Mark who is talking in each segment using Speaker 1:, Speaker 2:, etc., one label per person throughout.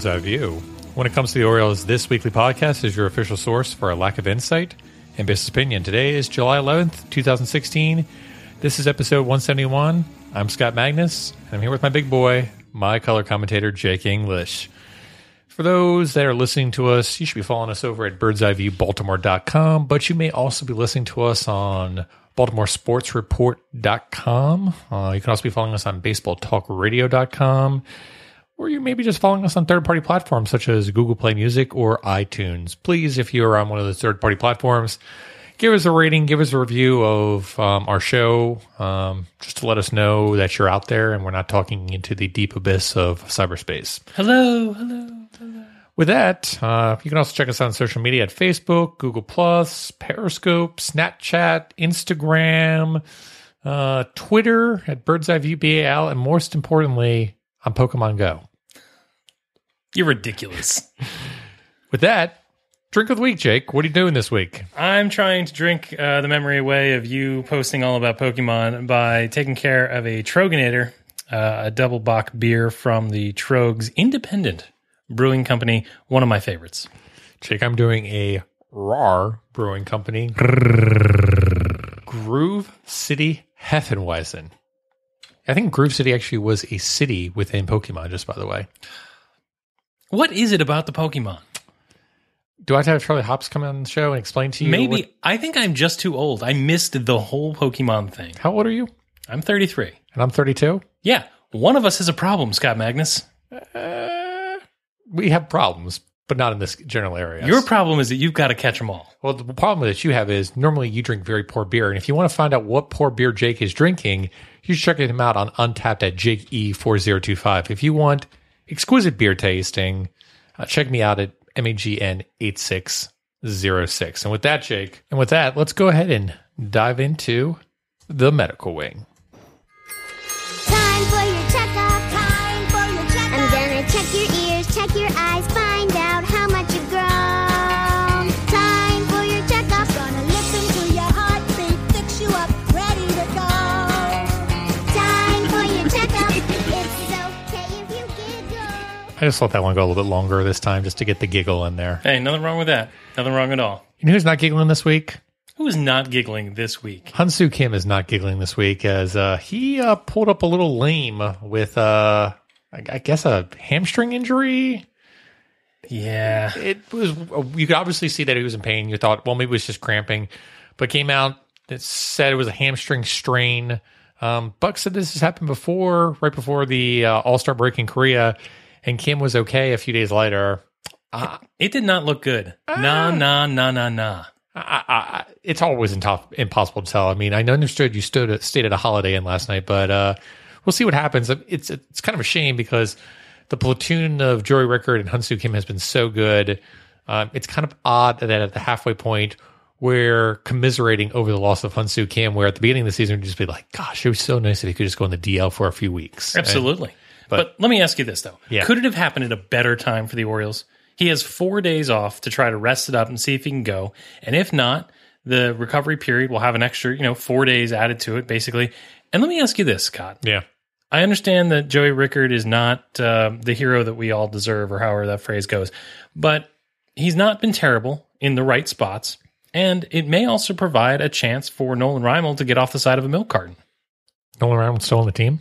Speaker 1: Bird's Eye View. When it comes to the Orioles, this weekly podcast is your official source for a lack of insight and business opinion. Today is July 11th, 2016. This is episode 171. I'm Scott Magnus, and I'm here with my big boy, my color commentator, Jake English. For those that are listening to us, you should be following us over at birdseyeviewbaltimore.com, but you may also be listening to us on baltimoresportsreport.com. Uh, you can also be following us on baseballtalkradio.com, or you may be just following us on third party platforms such as Google Play Music or iTunes. Please, if you are on one of those third party platforms, give us a rating, give us a review of um, our show, um, just to let us know that you're out there and we're not talking into the deep abyss of cyberspace.
Speaker 2: Hello, hello. hello.
Speaker 1: With that, uh, you can also check us out on social media at Facebook, Google Plus, Periscope, Snapchat, Instagram, uh, Twitter at Bird's Eye View BAL, and most importantly, on Pokemon Go.
Speaker 2: You're ridiculous.
Speaker 1: With that, drink of the week, Jake. What are you doing this week?
Speaker 2: I'm trying to drink uh, the memory away of you posting all about Pokemon by taking care of a Troegenator, uh, a double bock beer from the Tröegs Independent Brewing Company, one of my favorites.
Speaker 1: Jake, I'm doing a RAR Brewing Company Groove City Heffenweizen. I think Groove City actually was a city within Pokemon, just by the way.
Speaker 2: What is it about the Pokemon?
Speaker 1: Do I have to have Charlie Hops come on the show and explain to you?
Speaker 2: Maybe
Speaker 1: what-
Speaker 2: I think I'm just too old. I missed the whole Pokemon thing.
Speaker 1: how old are you?
Speaker 2: I'm 33.
Speaker 1: And I'm 32.
Speaker 2: Yeah, one of us has a problem, Scott Magnus.
Speaker 1: Uh, we have problems, but not in this general area.
Speaker 2: Your problem is that you've got to catch them all.
Speaker 1: well, the problem that you have is normally you drink very poor beer, and if you want to find out what poor beer Jake is drinking, you should check him out on Untappd at Jake E four zero two five. If you want exquisite beer tasting, uh, check me out at MAGN eight six zero six. And with that, Jake, and with that, let's go ahead and dive into the medical wing. I just let that one go a little bit longer this time just to get the giggle in there.
Speaker 2: Hey, nothing wrong with that. Nothing wrong at all.
Speaker 1: You know who's not giggling this week?
Speaker 2: Who is not giggling this week?
Speaker 1: Hyun Soo Kim is not giggling this week as uh, he uh, pulled up a little lame with, uh, I, I guess, a hamstring injury.
Speaker 2: Yeah.
Speaker 1: It was you could obviously see that he was in pain. You thought, well, maybe it was just cramping, but came out that said it was a hamstring strain. Um, Buck said this has happened before, right before the uh, All Star break in Korea, and Kim was okay a few days later.
Speaker 2: It did not look good. Nah, nah, nah, nah, nah.
Speaker 1: I, I, I, it's always intop- impossible to tell. I mean, I understood you stood at, stayed at a Holiday Inn last night, but uh, we'll see what happens. It's it's kind of a shame because the platoon of Joey Rickard and Hyun Soo Kim has been so good. Um, it's kind of odd that at the halfway point we're commiserating over the loss of Hyun Soo Kim, where at the beginning of the season we'd just be like, "Gosh, it was so nice if he could just go in the DL for a few weeks." And-
Speaker 2: Absolutely.
Speaker 1: But-
Speaker 2: but, let me ask you this, though.
Speaker 1: Yeah.
Speaker 2: Could it have happened at a better time for the Orioles? He has four days off to try to rest it up and see if he can go. And if not, the recovery period will have an extra, you know, four days added to it, basically. And let me ask you this, Scott.
Speaker 1: yeah,
Speaker 2: I understand that Joey Rickard is not uh, the hero that we all deserve, or however that phrase goes, but he's not been terrible in the right spots, and it may also provide a chance for Nolan Reimold to get off the side of a milk carton.
Speaker 1: Nolan Ryan still on the team.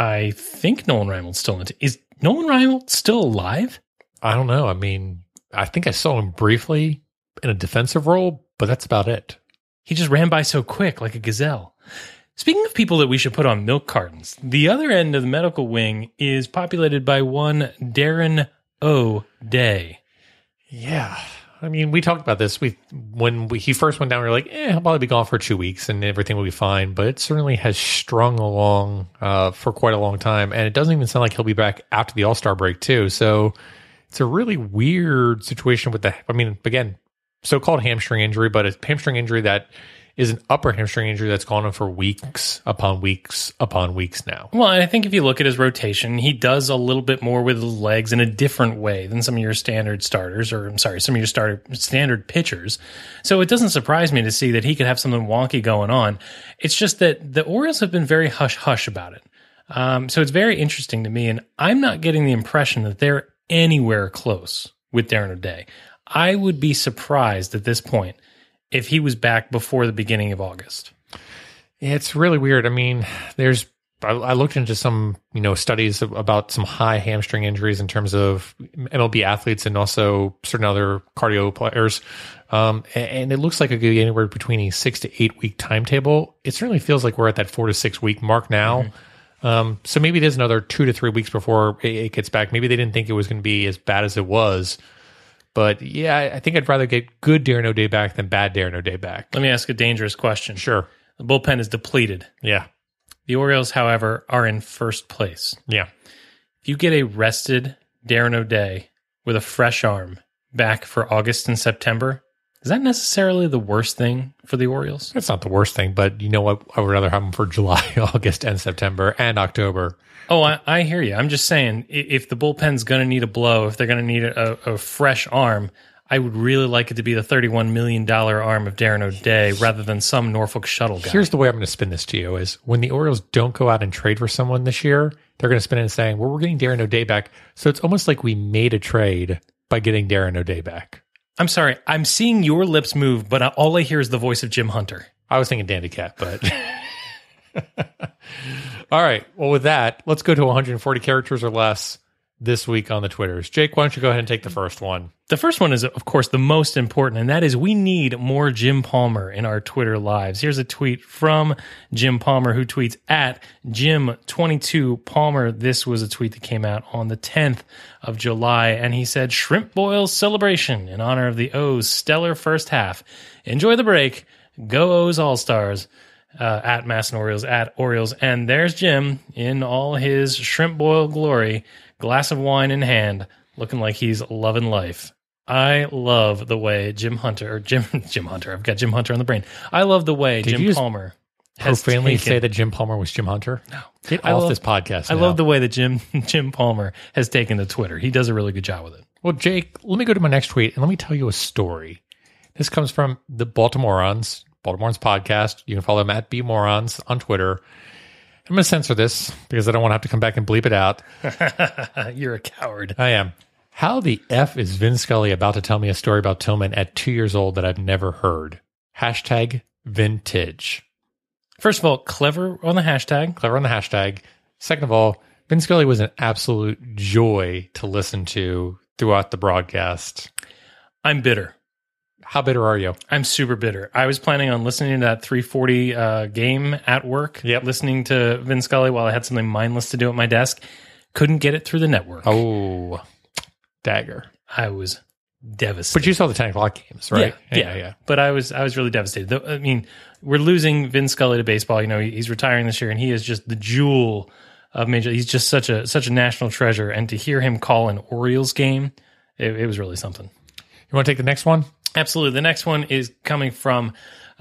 Speaker 2: I think Nolan Reimold's still in team. Is Nolan Reimold still alive?
Speaker 1: I don't know. I mean, I think I saw him briefly in a defensive role, but that's about it.
Speaker 2: He just ran by so quick, like a gazelle. Speaking of people that we should put on milk cartons, the other end of the medical wing is populated by one Darren O. Day.
Speaker 1: Yeah. I mean, we talked about this. We when we, he first went down, we were like, "Eh, he'll probably be gone for two weeks, and everything will be fine." But it certainly has strung along uh, for quite a long time, and it doesn't even sound like he'll be back after the All Star break too. So it's a really weird situation with the. I mean, again, so-called hamstring injury, but a hamstring injury that is an upper hamstring injury that's gone on for weeks upon weeks upon weeks now.
Speaker 2: Well, I think if you look at his rotation, he does a little bit more with his legs in a different way than some of your standard starters, or I'm sorry, some of your starter standard pitchers. So it doesn't surprise me to see that he could have something wonky going on. It's just that the Orioles have been very hush hush about it. Um, so it's very interesting to me, and I'm not getting the impression that they're anywhere close with Darren O'Day. I would be surprised at this point if he was back before the beginning of August.
Speaker 1: It's really weird. I mean, there's I, I looked into some you know studies about some high hamstring injuries in terms of MLB athletes and also certain other cardio players, um, and, it looks like it could be anywhere between a six to eight week timetable. It certainly feels like we're at that four to six week mark now. Um, so maybe it is another two to three weeks before it gets back. Maybe they didn't think it was going to be as bad as it was. But yeah, I- think I'd rather get good Darren O'Day back than bad Darren O'Day back.
Speaker 2: Let me ask a dangerous question.
Speaker 1: Sure.
Speaker 2: The bullpen is depleted.
Speaker 1: Yeah.
Speaker 2: The Orioles, however, are in first place.
Speaker 1: Yeah.
Speaker 2: If you get a rested Darren O'Day with a fresh arm back for August and September, is that necessarily the worst thing for the Orioles?
Speaker 1: It's not the worst thing, but you know what? I would rather have them for July, August, and September and October.
Speaker 2: Oh, I, I hear you. I'm just saying, if the bullpen's going to need a blow, if they're going to need a, a fresh arm, I would really like it to be the $31 million arm of Darren O'Day rather than some Norfolk shuttle guy.
Speaker 1: Here's the way I'm going to spin this to you: is when the Orioles don't go out and trade for someone this year, they're going to spin it and saying, "Well, we're getting Darren O'Day back." So it's almost like we made a trade by getting Darren O'Day back.
Speaker 2: I'm sorry. I'm seeing your lips move, but all I hear is the voice of Jim Hunter.
Speaker 1: I was thinking Dan Duquette, but all right. Well, with that, let's go to 140 characters or less this week on the Twitters. Jake, why don't you go ahead and take the first one?
Speaker 2: The first one is, of course, the most important, and that is we need more Jim Palmer in our Twitter lives. Here's a tweet from Jim Palmer, who tweets at Jim22 Palmer. This was a tweet that came out on the 10th of July, and he said, Shrimp Boils celebration in honor of the O's stellar first half. Enjoy the break. Go O's All Stars. Uh, at MASN Orioles, at Orioles. And there's Jim in all his shrimp boil glory, glass of wine in hand, looking like he's loving life. I love the way Jim Hunter, or Jim Jim Hunter, I've got Jim Hunter on the brain. I love the way
Speaker 1: Did
Speaker 2: Jim Palmer has
Speaker 1: Profanely
Speaker 2: taken,
Speaker 1: say that Jim Palmer was Jim Hunter? No. Get
Speaker 2: I
Speaker 1: off
Speaker 2: love-
Speaker 1: this podcast.
Speaker 2: I love the way that Jim Jim Palmer has taken to Twitter. He does a really good job with it.
Speaker 1: Well, Jake, let me go to my next tweet and let me tell you a story. This comes from the Baltimorons, Baltimorons podcast. You can follow them at BMorons on Twitter. I'm going to censor this because I don't want to have to come back and bleep it out.
Speaker 2: You're a coward.
Speaker 1: I am. How the F is Vin Scully about to tell me a story about Tillman at two years old that I've never heard? Hashtag vintage.
Speaker 2: First of all, clever on the hashtag.
Speaker 1: Clever on the hashtag. Second of all, Vin Scully was an absolute joy to listen to throughout the broadcast.
Speaker 2: I'm bitter.
Speaker 1: How bitter are you?
Speaker 2: I'm super bitter. I was planning on listening to that 340 uh, game at work.
Speaker 1: Yep.
Speaker 2: Listening to Vin Scully while I had something mindless to do at my desk. Couldn't get it through the network.
Speaker 1: Oh, dagger.
Speaker 2: I was devastated.
Speaker 1: But you saw the 10 o'clock games, right?
Speaker 2: Yeah, yeah, yeah But I was I was really devastated. Though, I mean, we're losing Vin Scully to baseball. You know, he's retiring this year, and he is just the jewel of major. He's just such a such a national treasure. And to hear him call an Orioles game, it, it was really something.
Speaker 1: You want to take the next one?
Speaker 2: Absolutely. The next one is coming from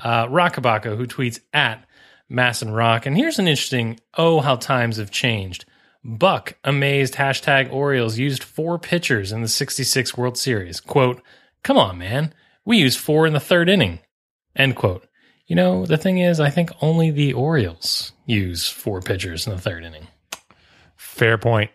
Speaker 2: uh, Roch Kubatko, who tweets at MASN Roch. And here's an interesting oh, how times have changed. Buck amazed hashtag Orioles used four pitchers in the 66 World Series. Quote, come on, man. We used four in the third inning. End quote. You know, the thing is, I think only the Orioles use four pitchers in the third inning.
Speaker 1: Fair point.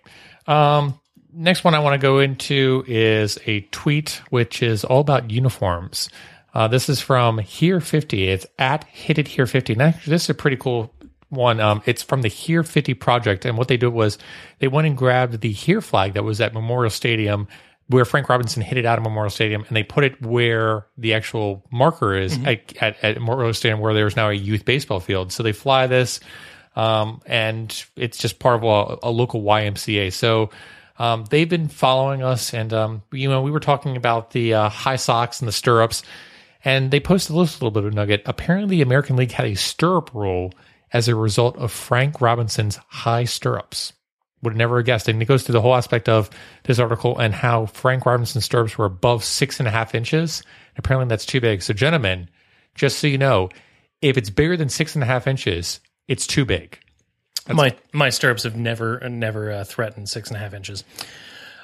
Speaker 1: Um, next one I want to go into is a tweet which is all about uniforms. Uh, this is from Here 50. It's at Hit It Here 50. And actually, this is a pretty cool one. Um, it's from the Here 50 project. And what they did was they went and grabbed the Here flag that was at Memorial Stadium where Frank Robinson hit it out of Memorial Stadium, and they put it where the actual marker is at, at, at Memorial Stadium, where there's now a youth baseball field. So they fly this, um, and it's just part of a, a local YMCA. So um, they've been following us, and um, you know we were talking about the uh, high socks and the stirrups, and they posted this little bit of nugget. Apparently, the American League had a stirrup rule as a result of Frank Robinson's high stirrups. Would never have guessed. And it goes through the whole aspect of this article and how Frank Robinson's stirrups were above six and a half inches. Apparently, that's too big. So, gentlemen, just so you know, if it's bigger than six and a half inches, it's too big.
Speaker 2: My my stirrups have never never uh, threatened six and a half inches.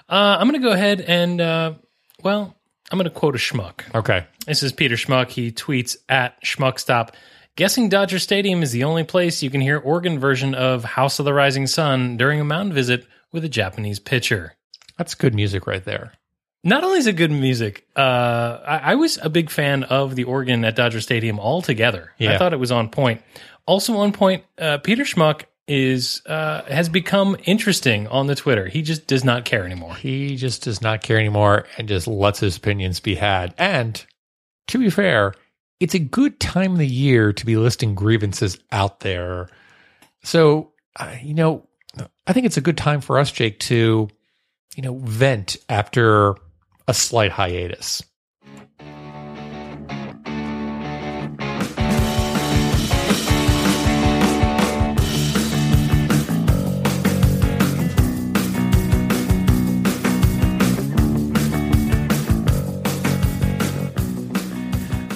Speaker 2: Uh, I'm going to go ahead and uh, well, I'm going to quote a schmuck.
Speaker 1: Okay.
Speaker 2: This is Peter Schmuck. He tweets at Schmuckstop. Guessing Dodger Stadium is the only place you can hear organ version of House of the Rising Sun during a mountain visit with a Japanese pitcher.
Speaker 1: That's good music right there.
Speaker 2: Not only is it good music, uh, I, I was a big fan of the organ at Dodger Stadium altogether. I thought it was on point. Also on point, uh, Peter Schmuck is uh, has become interesting on the Twitter. He just does not care anymore.
Speaker 1: He just does not care anymore and just lets his opinions be had. And to be fair, it's a good time of the year to be listing grievances out there. So, uh, you know, I think it's a good time for us, Jake, to, you know, vent after a slight hiatus.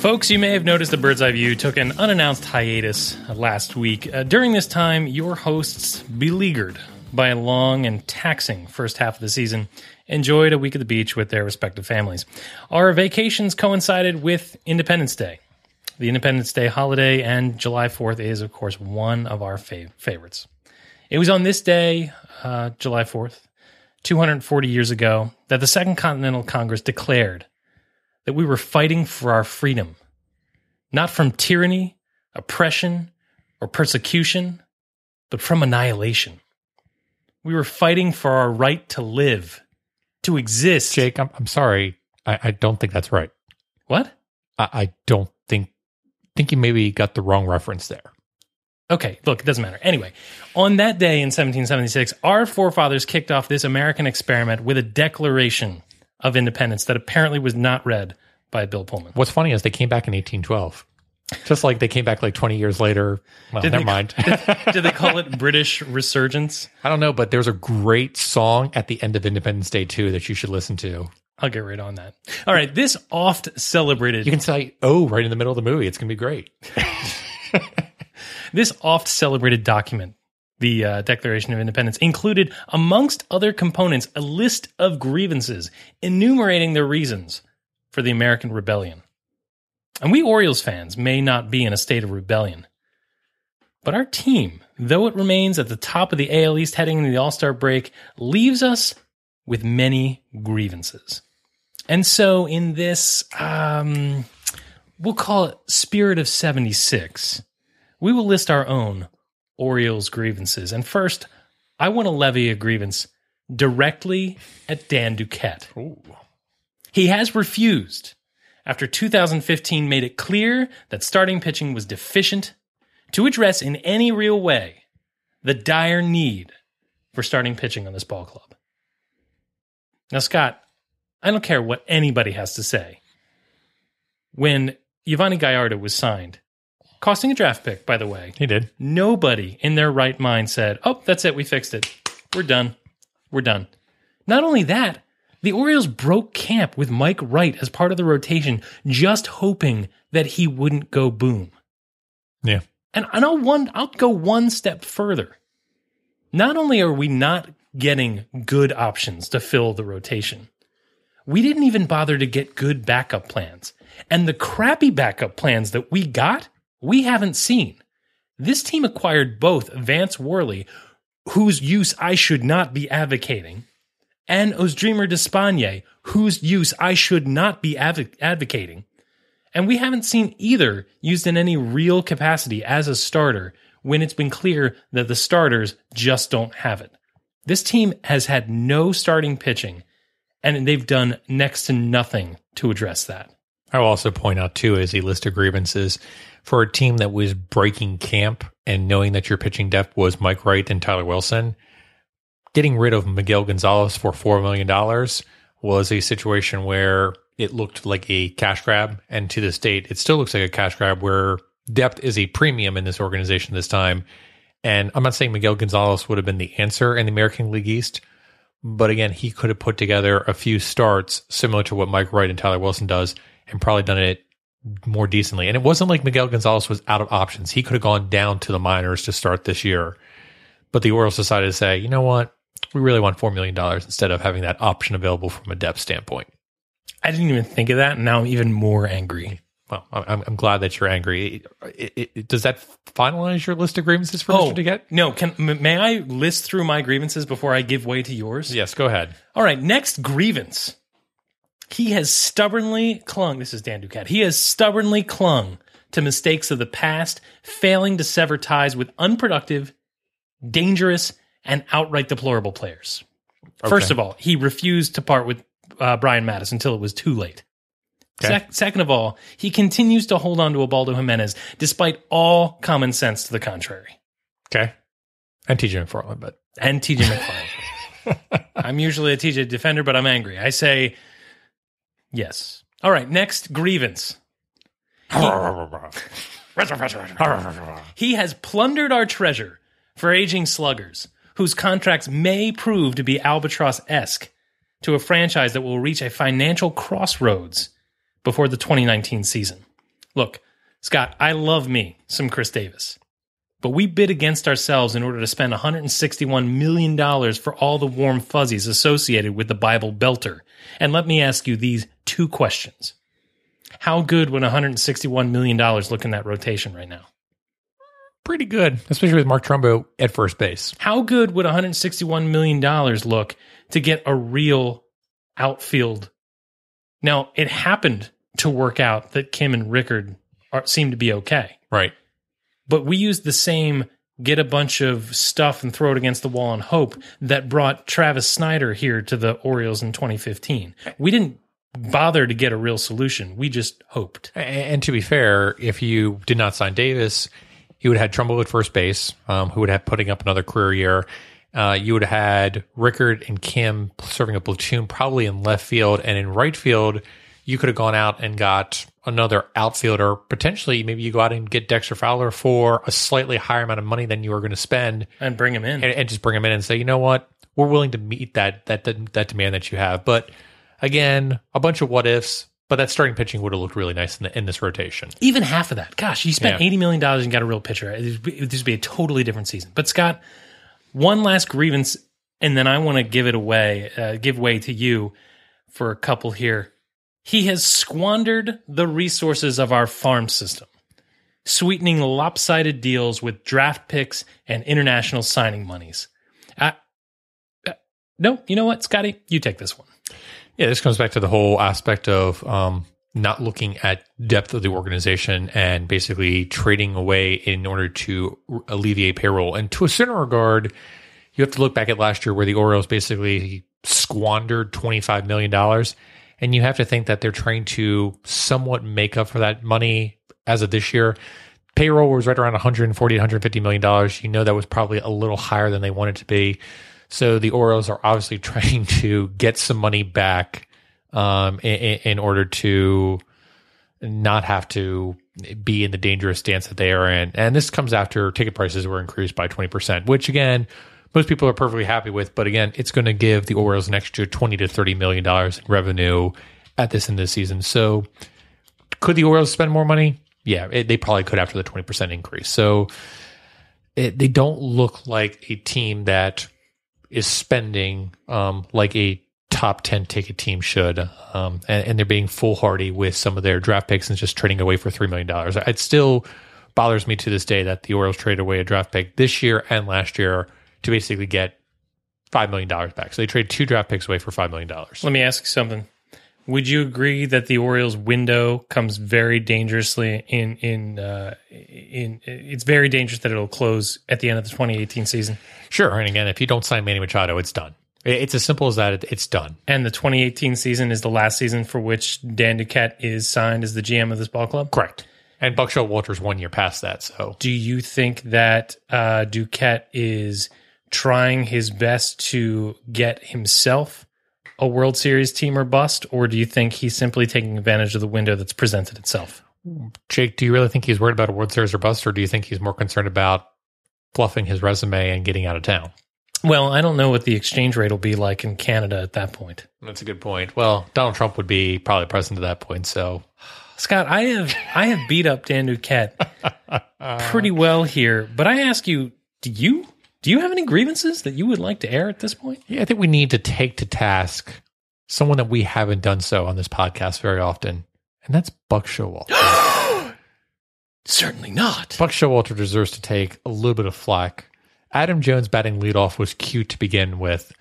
Speaker 2: Folks, you may have noticed the Bird's Eye View took an unannounced hiatus last week. Uh, during this time, your hosts, beleaguered by a long and taxing first half of the season, enjoyed a week at the beach with their respective families. Our vacations coincided with Independence Day. The Independence Day holiday and July 4th is, of course, one of our fav- favorites. It was on this day, uh, July 4th, 240 years ago, that the Second Continental Congress declared that we were fighting for our freedom, not from tyranny, oppression, or persecution, but from annihilation. We were fighting for our right to live, to exist.
Speaker 1: Jake, I'm, I'm sorry. I, I don't think that's right.
Speaker 2: What?
Speaker 1: I, I don't think, think you maybe got the wrong reference there.
Speaker 2: Okay, look, it doesn't matter. Anyway, on that day in 1776, our forefathers kicked off this American experiment with a declaration of independence that apparently was not read by Bill Pullman.
Speaker 1: What's funny is they came back in 1812. Just like they came back like 20 years later. Well,
Speaker 2: Did
Speaker 1: never
Speaker 2: they-
Speaker 1: mind.
Speaker 2: Did they call it British resurgence?
Speaker 1: I don't know, but there's a great song at the end of Independence Day too that you should listen to.
Speaker 2: I'll get right on that. All right, this oft celebrated
Speaker 1: You can say "oh" right in the middle of the movie. It's gonna be great.
Speaker 2: This oft celebrated document, the uh, Declaration of Independence, included, amongst other components, a list of grievances enumerating the reasons for the American rebellion. And we Orioles fans may not be in a state of rebellion, but our team, though it remains at the top of the AL East heading into the All Star break, leaves us with many grievances. And so, in this, um, we'll call it Spirit of 76, we will list our own Orioles grievances. And first, I want to levy a grievance directly at Dan Duquette. He has refused, after 2015 made it clear that starting pitching was deficient, to address in any real way the dire need for starting pitching on this ball club. Now, Scott, I don't care what anybody has to say. When Yovani Gallardo was signed, costing a draft pick, by the way,
Speaker 1: He did.
Speaker 2: nobody in their right mind said, Oh, that's it. We fixed it. We're done. We're done. Not only that, the Orioles broke camp with Mike Wright as part of the rotation, just hoping that he wouldn't go boom.
Speaker 1: Yeah.
Speaker 2: And, and I'll one I'll go one step further. Not only are we not getting good options to fill the rotation, we didn't even bother to get good backup plans. And the crappy backup plans that we got, we haven't seen. This team acquired both Vance Worley, whose use I should not be advocating, and Odrisamer Despaigne, whose use I should not be advo- advocating. And we haven't seen either used in any real capacity as a starter when it's been clear that the starters just don't have it. This team has had no starting pitching, And they've done next to nothing to address that.
Speaker 1: I will also point out too as a list of grievances for a team that was breaking camp and knowing that your pitching depth was Mike Wright and Tyler Wilson, getting rid of Miguel Gonzalez for four million dollars was a situation where it looked like a cash grab, and to this date, it still looks like a cash grab where depth is a premium in this organization this time. And I'm not saying Miguel Gonzalez would have been the answer in the American League East, but again, he could have put together a few starts similar to what Mike Wright and Tyler Wilson does, and probably done it more decently. And it wasn't like Miguel Gonzalez was out of options. He could have gone down to the minors to start this year. But the Orioles decided to say, you know what? We really want $4 million instead of having that option available from a depth standpoint.
Speaker 2: I didn't even think of that. And now I'm even more angry.
Speaker 1: Well, I'm, I'm glad that you're angry. It, it, it, does that finalize your list of grievances for Mr. Oh, DeGette?
Speaker 2: no. Can m- may I list through my grievances before I give way to yours?
Speaker 1: Yes, go ahead.
Speaker 2: All right. Next grievance. He has stubbornly clung. This is Dan Duquette. He has stubbornly clung to mistakes of the past, failing to sever ties with unproductive, dangerous, and outright deplorable players. First of all, he refused to part with uh, Brian Matusz until it was too late.
Speaker 1: Okay.
Speaker 2: Sec- second of all, he continues to hold on to Ubaldo Jimenez despite all common sense to the contrary.
Speaker 1: Okay. And TJ McFarland, but
Speaker 2: And TJ McFarland. I'm usually a TJ defender, but I'm angry. I say yes. All right, next grievance. He has plundered our treasure for aging sluggers, whose contracts may prove to be albatross esque to a franchise that will reach a financial crossroads before the 2019 season. Look, Scott, I love me some Chris Davis, but we bid against ourselves in order to spend $161 million for all the warm fuzzies associated with the Bible Belter. And let me ask you these two questions. How good would $161 million look in that rotation right now?
Speaker 1: pretty good, especially with Mark Trumbo at first base.
Speaker 2: How good would $161 million look to get a real outfield? Now, it happened to work out that Kim and Rickard are, seem to be okay,
Speaker 1: Right.
Speaker 2: but we used the same get a bunch of stuff and throw it against the wall and hope that brought Travis Snider here to the Orioles in 2015. We didn't bother to get a real solution. We just hoped.
Speaker 1: A- And to be fair, if you did not sign Davis, you would have had Trumbo at first base, um, who would have putting up another career year. Uh, you would have had Rickard and Kim serving a platoon probably in left field and in right field. You could have gone out and got another outfielder. Potentially, maybe you go out and get Dexter Fowler for a slightly higher amount of money than you were going to spend,
Speaker 2: And bring him in.
Speaker 1: and, and just bring him in and say, you know what, we're willing to meet that that that, that demand that you have. But again, a bunch of what ifs. But that starting pitching would have looked really nice in, the, in this rotation.
Speaker 2: even half of that. Gosh, you spent
Speaker 1: Yeah.
Speaker 2: eighty million dollars and got a real pitcher. This would be a totally different season. But Scott, one last grievance, and then I want to give it away, uh, give way to you for a couple here. He has squandered the resources of our farm system, sweetening lopsided deals with draft picks and international signing monies. Uh, no, you know what, Scotty, you take this one.
Speaker 1: Yeah, this comes back to the whole aspect of um, not looking at depth of the organization and basically trading away in order to alleviate payroll. And to a certain regard, you have to look back at last year where the Orioles basically squandered $25 million. And you have to think that they're trying to somewhat make up for that money as of this year. Payroll was right around 140, 150 million dollars. You know that was probably a little higher than they wanted to be. So the Orioles are obviously trying to get some money back um, in, in order to not have to be in the dangerous stance that they are in. And this comes after ticket prices were increased by 20%, which again, most people are perfectly happy with. But again, it's going to give the Orioles an extra 20 to 30 million dollars in revenue at this end of the season. So could the Orioles spend more money? Yeah, it, they probably could after the 20% increase. So it, they don't look like a team that is spending um, like a top 10 ticket team should. Um, and, and they're being foolhardy with some of their draft picks and just trading away for $3 million. It still bothers me to this day that the Orioles traded away a draft pick this year and last year to basically get $5 million back. So they trade two draft picks away for $5 million.
Speaker 2: Let me ask you something. Would you agree that the Orioles window comes very dangerously in in uh, in it's very dangerous that it'll close at the end of the 2018 season?
Speaker 1: Sure. And again, if you don't sign Manny Machado, it's done. It's as simple as that. It's done.
Speaker 2: And the 2018 season is the last season for which Dan Duquette is signed as the GM of this ball club.
Speaker 1: Correct. And Buck Showalter's one year past that. So
Speaker 2: Do you think that uh, Duquette is trying his best to get himself a World Series team or bust, or do you think he's simply taking advantage of the window that's presented itself?
Speaker 1: Jake, do you really think he's worried about a World Series or bust, or do you think he's more concerned about fluffing his resume and getting out of town?
Speaker 2: Well, I don't know what the exchange rate will be like in Canada at that point.
Speaker 1: That's a good point. Well, Donald Trump would be probably president at that point. So
Speaker 2: Scott, I have I have beat up Dan Duquette pretty well here, but I ask you, do you do you have any grievances that you would like to air at this point?
Speaker 1: yeah, I think we need to take to task someone that we haven't done so on this podcast very often, and that's Buck Showalter.
Speaker 2: Certainly not.
Speaker 1: Buck Showalter deserves to take a little bit of flack. Adam Jones batting leadoff was cute to begin with,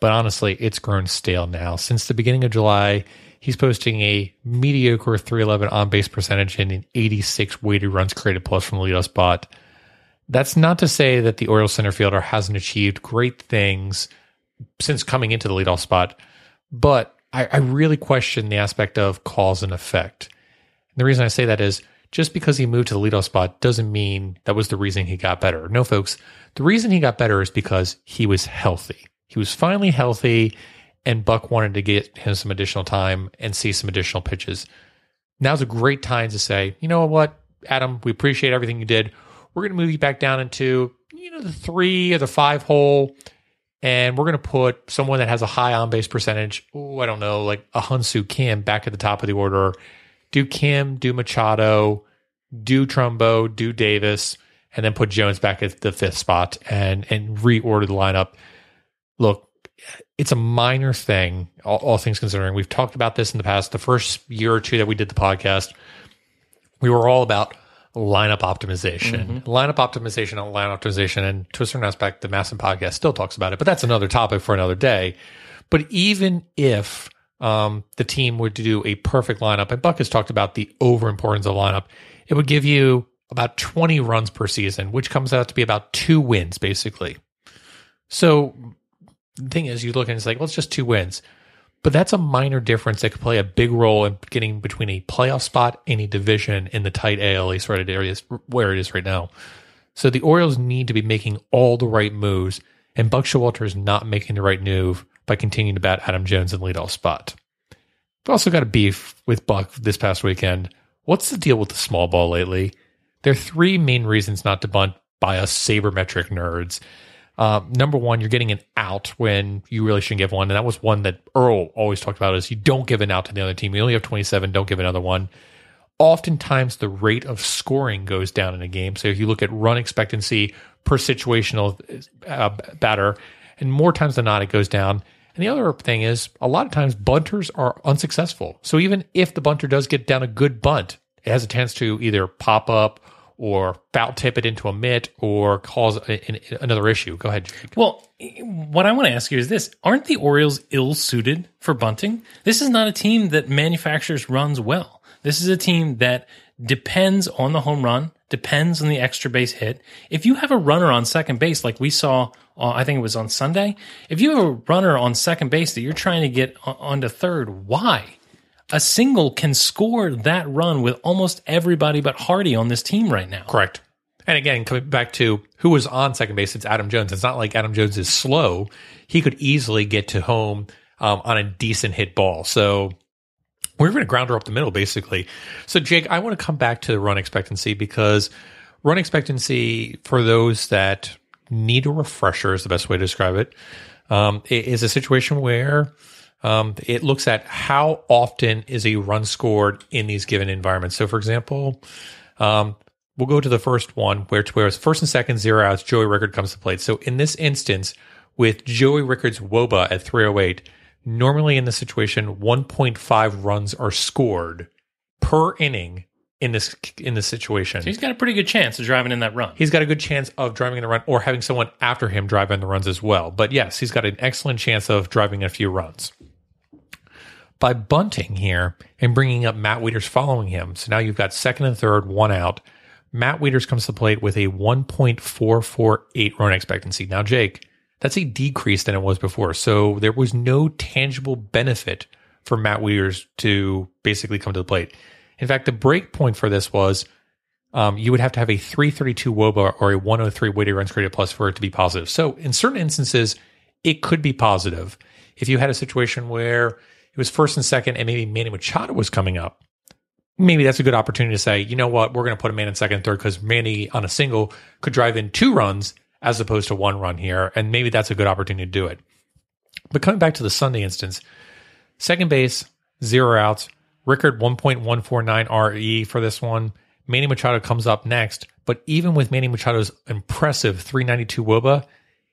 Speaker 1: but honestly, it's grown stale now. Since the beginning of July, he's posting a mediocre 311 on base percentage and an 86 weighted runs created plus from the leadoff spot. That's not to say that the Orioles center fielder hasn't achieved great things since coming into the leadoff spot, but I, I really question the aspect of cause and effect. And the reason I say that is just because he moved to the leadoff spot doesn't mean that was the reason he got better. No, folks, the reason he got better is because he was healthy. He was finally healthy, and Buck wanted to get him some additional time and see some additional pitches. Now's a great time to say, you know what, Adam, we appreciate everything you did. We're going to move you back down into, you know, the three or the five hole, and we're going to put someone that has a high on base percentage. Oh, I don't know, like a Hyun Soo Kim back at the top of the order. Do Kim, do Machado, do Trumbo, do Davis, and then put Jones back at the fifth spot and and reorder the lineup. Look, it's a minor thing, all, all things considering. We've talked about this in the past. The first year or two that we did the podcast, we were all about lineup optimization, lineup optimization, and line optimization, and to a certain aspect, the MASN podcast still talks about it. But that's another topic for another day. But even if um, the team were to do a perfect lineup, and Buck has talked about the overimportance of lineup, it would give you about 20 runs per season, which comes out to be about two wins, basically. So the thing is, you look and it's like, well, it's just two wins. But that's a minor difference that could play a big role in getting between a playoff spot and a division in the tight AL East right areas where it is right now. So the Orioles need to be making all the right moves, and Buck Showalter is not making the right move by continuing to bat Adam Jones in the leadoff spot. We've also got a beef with Buck this past weekend. What's the deal with the small ball lately? There are three main reasons not to bunt by us sabermetric nerds. Uh, number one, you're getting an out when you really shouldn't give one, and that was one that Earl always talked about: is you don't give an out to the other team. You only have 27, don't give another one. Oftentimes, the rate of scoring goes down in a game. So if you look at run expectancy per situational uh, batter, and more times than not, it goes down. And the other thing is, a lot of times bunters are unsuccessful. So even if the bunter does get down a good bunt, it has a chance to either pop up or foul tip it into a mitt or cause a, an- another issue. Go ahead, Jake.
Speaker 2: Well, what I want to ask you is this Aren't the Orioles ill suited for bunting? This is not a team that manufactures runs well. This is a team that depends on the home run, depends on the extra base hit. If you have a runner on second base, like we saw, uh, I think it was on Sunday, if you have a runner on second base that you're trying to get on- onto third, why? A single can score that run with almost everybody but Hardy on this team right now.
Speaker 1: Correct. And again, coming back to who was on second base, it's Adam Jones. It's not like Adam Jones is slow. He could easily get to home um, on a decent hit ball. So we're going to ground her up the middle, basically. So, Jake, I want to come back to the run expectancy because run expectancy, for those that need a refresher, is the best way to describe it, um, it is a situation where um, it looks at how often is a run scored in these given environments. So, for example, um, we'll go to the first one where where it's first and second zero outs. Joey Rickard comes to plate. So in this instance, with Joey Rickard's WOBA at 308, normally in this situation, 1.5 runs are scored per inning in this in this situation.
Speaker 2: He's got a pretty good chance of driving in that run.
Speaker 1: He's got a good chance of driving in the run or having someone after him drive in the runs as well. But yes, he's got an excellent chance of driving a few runs. By bunting here and bringing up Matt Wieters following him, so now you've got second and third, one out. Matt Wieters comes to the plate with a 1.448 run expectancy. Now, Jake, That's a decrease than it was before. So there was no tangible benefit for Matt Wieters to basically come to the plate. In fact, the break point for this was um, you would have to have a 332 WOBA or a 103 weighted runs created plus for it to be positive. So in certain instances, it could be positive. If you had a situation where it was first and second and maybe Manny Machado was coming up, maybe that's a good opportunity to say, you know what, we're going to put a man in second and third because Manny on a single could drive in two runs as opposed to one run here. And maybe that's a good opportunity to do it. But coming back to the Sunday instance, second base, zero outs, Rickard 1.149 RE for this one. Manny Machado comes up next, but even with Manny Machado's impressive 392 WOBA,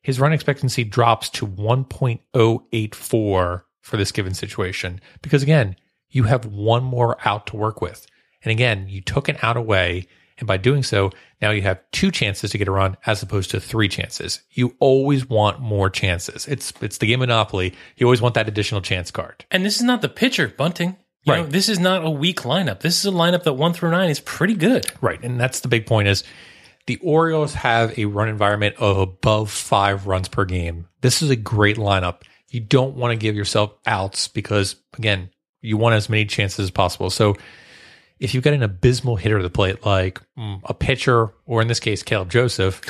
Speaker 1: his run expectancy drops to 1.084 for this given situation. Because again, you have one more out to work with. And again, you took an out away. And by doing so, now you have two chances to get a run as opposed to three chances. You always want more chances. It's it's the game Monopoly. You always want that additional chance card.
Speaker 2: And this is not the pitcher, Bunting. You
Speaker 1: Right.
Speaker 2: know, this is not a weak lineup. This is a lineup that one through nine is pretty good.
Speaker 1: Right. And that's the big point is the Orioles have a run environment of above five runs per game. This is a great lineup. You don't want to give yourself outs because again, you want as many chances as possible. So if you've got an abysmal hitter to the plate, like mm, a pitcher, or in this case, Caleb Joseph,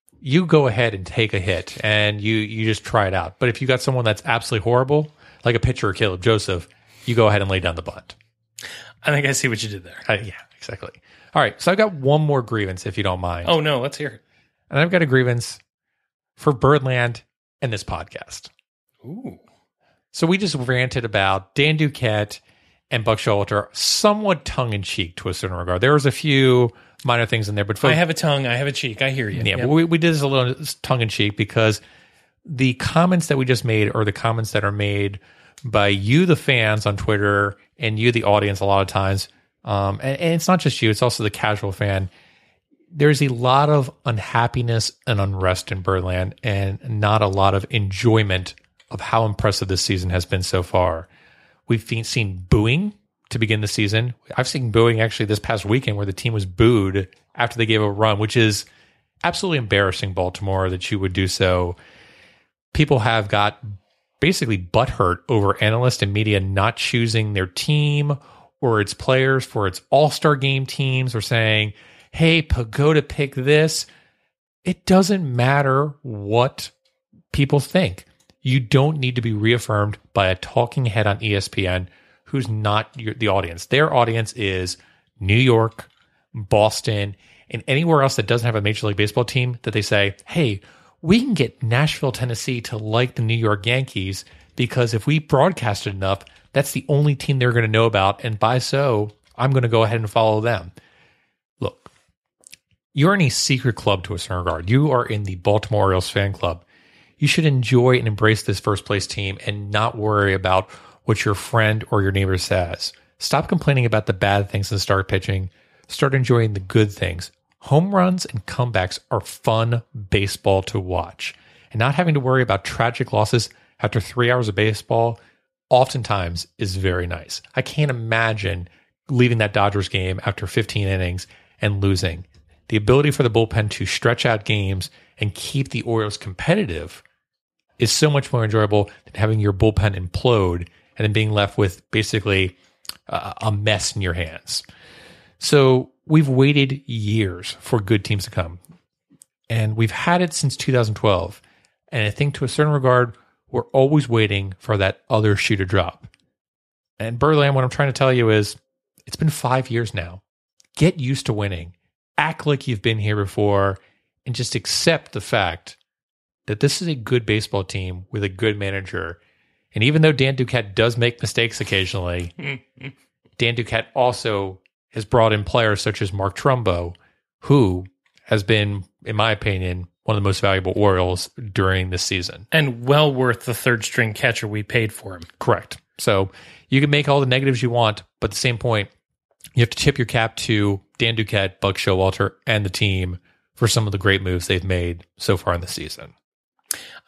Speaker 1: you go ahead and take a hit and you you just try it out. But if you got someone that's absolutely horrible, like a pitcher or Caleb Joseph, you go ahead and lay down the bunt.
Speaker 2: I think I see what you did there.
Speaker 1: Yeah, exactly. All right, so I've got one more grievance, if you don't mind.
Speaker 2: Oh no, let's hear it.
Speaker 1: And I've got a grievance for Birdland and this podcast.
Speaker 2: Ooh.
Speaker 1: So we just ranted about Dan Duquette and Buck Showalter, somewhat tongue in cheek to a certain regard. There was a few minor things in there, but
Speaker 2: I have a tongue. I have a cheek. I hear you.
Speaker 1: yeah,
Speaker 2: Yep.
Speaker 1: but we, we did this a little tongue in cheek because the comments that we just made are the comments that are made by you, the fans on Twitter, and you, the audience, a lot of times. Um, and, and it's not just you; it's also the casual fan. There's a lot of unhappiness and unrest in Birdland, and not a lot of enjoyment of how impressive this season has been so far. We've seen- booing to begin the season. I've seen booing actually this past weekend where the team was booed after they gave a run, which is absolutely embarrassing, Baltimore, that you would do so. People have got basically butthurt over analysts and media not choosing their team or its players for its all star game teams or saying, hey, Pagoda pick this. It doesn't matter what people think. You don't need to be reaffirmed by a talking head on ESPN who's not your, the audience. Their audience is New York, Boston, and anywhere else that doesn't have a Major League Baseball team that they say, hey, we can get Nashville, Tennessee to like the New York Yankees because if we broadcast it enough, that's the only team they're going to know about. And by so, I'm going to go ahead and follow them. Look, you're in a secret club to a certain regard. You are in the Baltimore Orioles fan club. You should enjoy and embrace this first place team and not worry about what your friend or your neighbor says. Stop complaining about the bad things and start pitching. Start enjoying the good things. Home runs and comebacks are fun baseball to watch. And not having to worry about tragic losses after three hours of baseball oftentimes is very nice. I can't imagine leaving that Dodgers game after 15 innings and losing. The ability for the bullpen to stretch out games and keep the Orioles competitive is so much more enjoyable than having your bullpen implode and then being left with basically uh, a mess in your hands. So we've waited years for good teams to come, and we've had it since 2012. And I think to a certain regard, we're always waiting for that other shoe to drop. And Birdland, what I'm trying to tell you is it's been five years now. Get used to winning. Act like you've been here before and just accept the fact that this is a good baseball team with a good manager. And even though Dan Duquette does make mistakes occasionally, Dan Duquette also has brought in players such as Mark Trumbo, who has been, in my opinion, one of the most valuable Orioles during this season.
Speaker 2: And well worth the third string catcher we paid for him.
Speaker 1: Correct. So you can make all the negatives you want, but at the same point, you have to tip your cap to Dan Duquette, Buck Showalter, and the team for some of the great moves they've made so far in the season.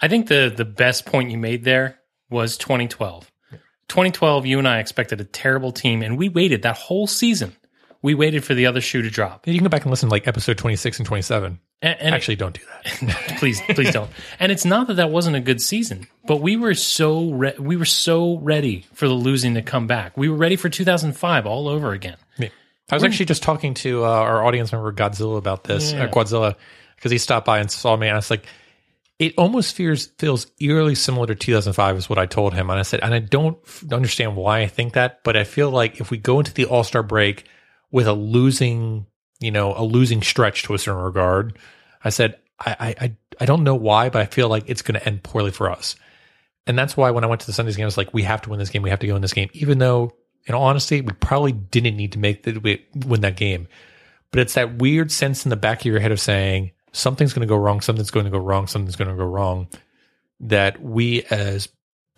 Speaker 2: I think the the best point you made there was 2012. 2012, you and I expected a terrible team, and we waited that whole season. we waited for the other shoe to drop.
Speaker 1: You can go back and listen to like episode 26 and 27.
Speaker 2: And, and
Speaker 1: Actually, don't do that.
Speaker 2: please, please don't. And it's not that that wasn't a good season, but we were so re- we were so ready for the losing to come back. We were ready for 2005 all over again.
Speaker 1: Yeah. I was actually just talking to uh, our audience member Godzilla about this,
Speaker 2: Yeah.
Speaker 1: uh, Quadzilla, because he stopped by and saw me, and I was like, it almost feels feels eerily similar to 2005 is what I told him, and I said, and I don't f- understand why I think that, but I feel like if we go into the All Star break with a losing, you know, a losing stretch to a certain regard, I said, I I I, I don't know why, but I feel like it's going to end poorly for us. And that's why when I went to the Sundays game, I was like, we have to win this game. We have to go in this game, even though, in all honesty, we probably didn't need to make we- win that game. But it's that weird sense in the back of your head of saying something's going to go wrong, something's going to go wrong, something's going to go wrong. That we as